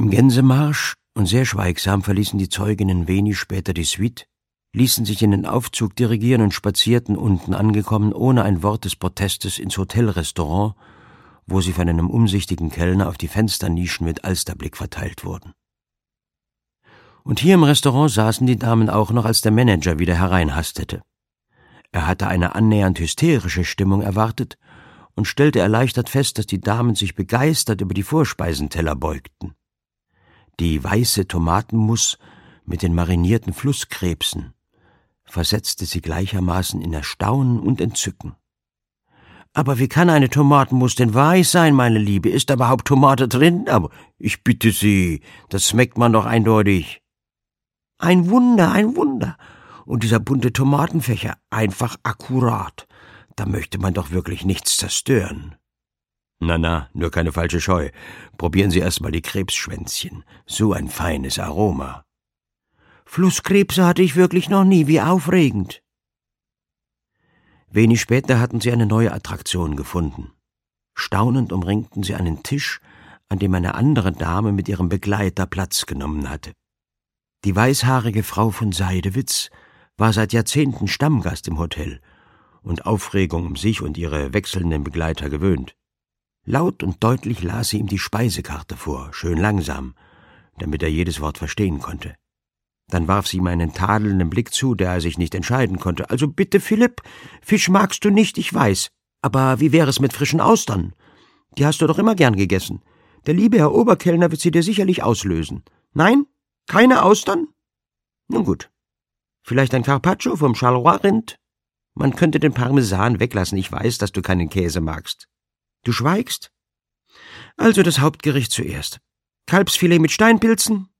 Im Gänsemarsch und sehr schweigsam verließen die Zeuginnen wenig später die Suite, ließen sich in den Aufzug dirigieren und spazierten unten angekommen ohne ein Wort des Protestes ins Hotelrestaurant, wo sie von einem umsichtigen Kellner auf die Fensternischen mit Alsterblick verteilt wurden. Und hier im Restaurant saßen die Damen auch noch, als der Manager wieder hereinhastete. Er hatte eine annähernd hysterische Stimmung erwartet und stellte erleichtert fest, dass die Damen sich begeistert über die Vorspeisenteller beugten. Die weiße Tomatenmus mit den marinierten Flusskrebsen versetzte sie gleichermaßen in Erstaunen und Entzücken. Aber wie kann eine Tomatenmus denn weiß sein, meine Liebe? Ist da überhaupt Tomate drin? Aber ich bitte Sie, das schmeckt man doch eindeutig. Ein Wunder, ein Wunder. Und dieser bunte Tomatenfächer, einfach akkurat. Da möchte man doch wirklich nichts zerstören. Na, na, nur keine falsche Scheu. Probieren Sie erst mal die Krebsschwänzchen. So ein feines Aroma. Flusskrebse hatte ich wirklich noch nie, wie aufregend. Wenig später hatten sie eine neue Attraktion gefunden. Staunend umringten sie einen Tisch, an dem eine andere Dame mit ihrem Begleiter Platz genommen hatte. Die weißhaarige Frau von Seidewitz war seit Jahrzehnten Stammgast im Hotel und Aufregung um sich und ihre wechselnden Begleiter gewöhnt. Laut und deutlich las sie ihm die Speisekarte vor, schön langsam, damit er jedes Wort verstehen konnte. Dann warf sie ihm einen tadelnden Blick zu, der er sich nicht entscheiden konnte. Also bitte, Philipp, Fisch magst du nicht, ich weiß. Aber wie wäre es mit frischen Austern? Die hast du doch immer gern gegessen. Der liebe Herr Oberkellner wird sie dir sicherlich auslösen. Nein? Keine Austern? Nun gut. Vielleicht ein Carpaccio vom Charleroi-Rind? Man könnte den Parmesan weglassen, ich weiß, dass du keinen Käse magst. Du schweigst? Also das Hauptgericht zuerst. Kalbsfilet mit Steinpilzen,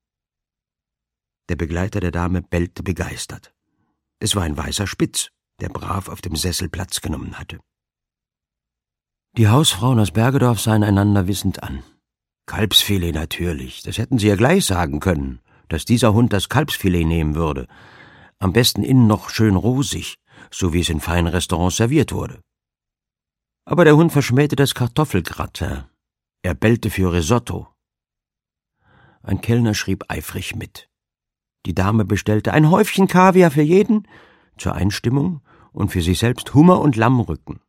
der Begleiter der Dame bellte begeistert. Es war ein weißer Spitz, der brav auf dem Sessel Platz genommen hatte. Die Hausfrauen aus Bergedorf sahen einander wissend an. Kalbsfilet natürlich, das hätten sie ja gleich sagen können, dass dieser Hund das Kalbsfilet nehmen würde. Am besten innen noch schön rosig, so wie es in feinen Restaurants serviert wurde. Aber der Hund verschmähte das Kartoffelgratin. Er bellte für Risotto. Ein Kellner schrieb eifrig mit. Die Dame bestellte ein Häufchen Kaviar für jeden zur Einstimmung und für sich selbst Hummer und Lammrücken.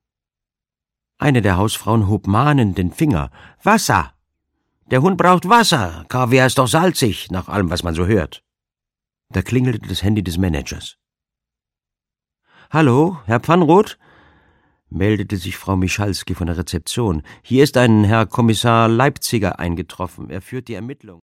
Eine der Hausfrauen hob mahnend den Finger. Wasser! Der Hund braucht Wasser. Kaviar ist doch salzig, nach allem, was man so hört. Da klingelte das Handy des Managers. Hallo, Herr Pfannroth? Meldete sich Frau Michalski von der Rezeption. Hier ist ein Herr Kommissar Leipziger eingetroffen. Er führt die Ermittlung.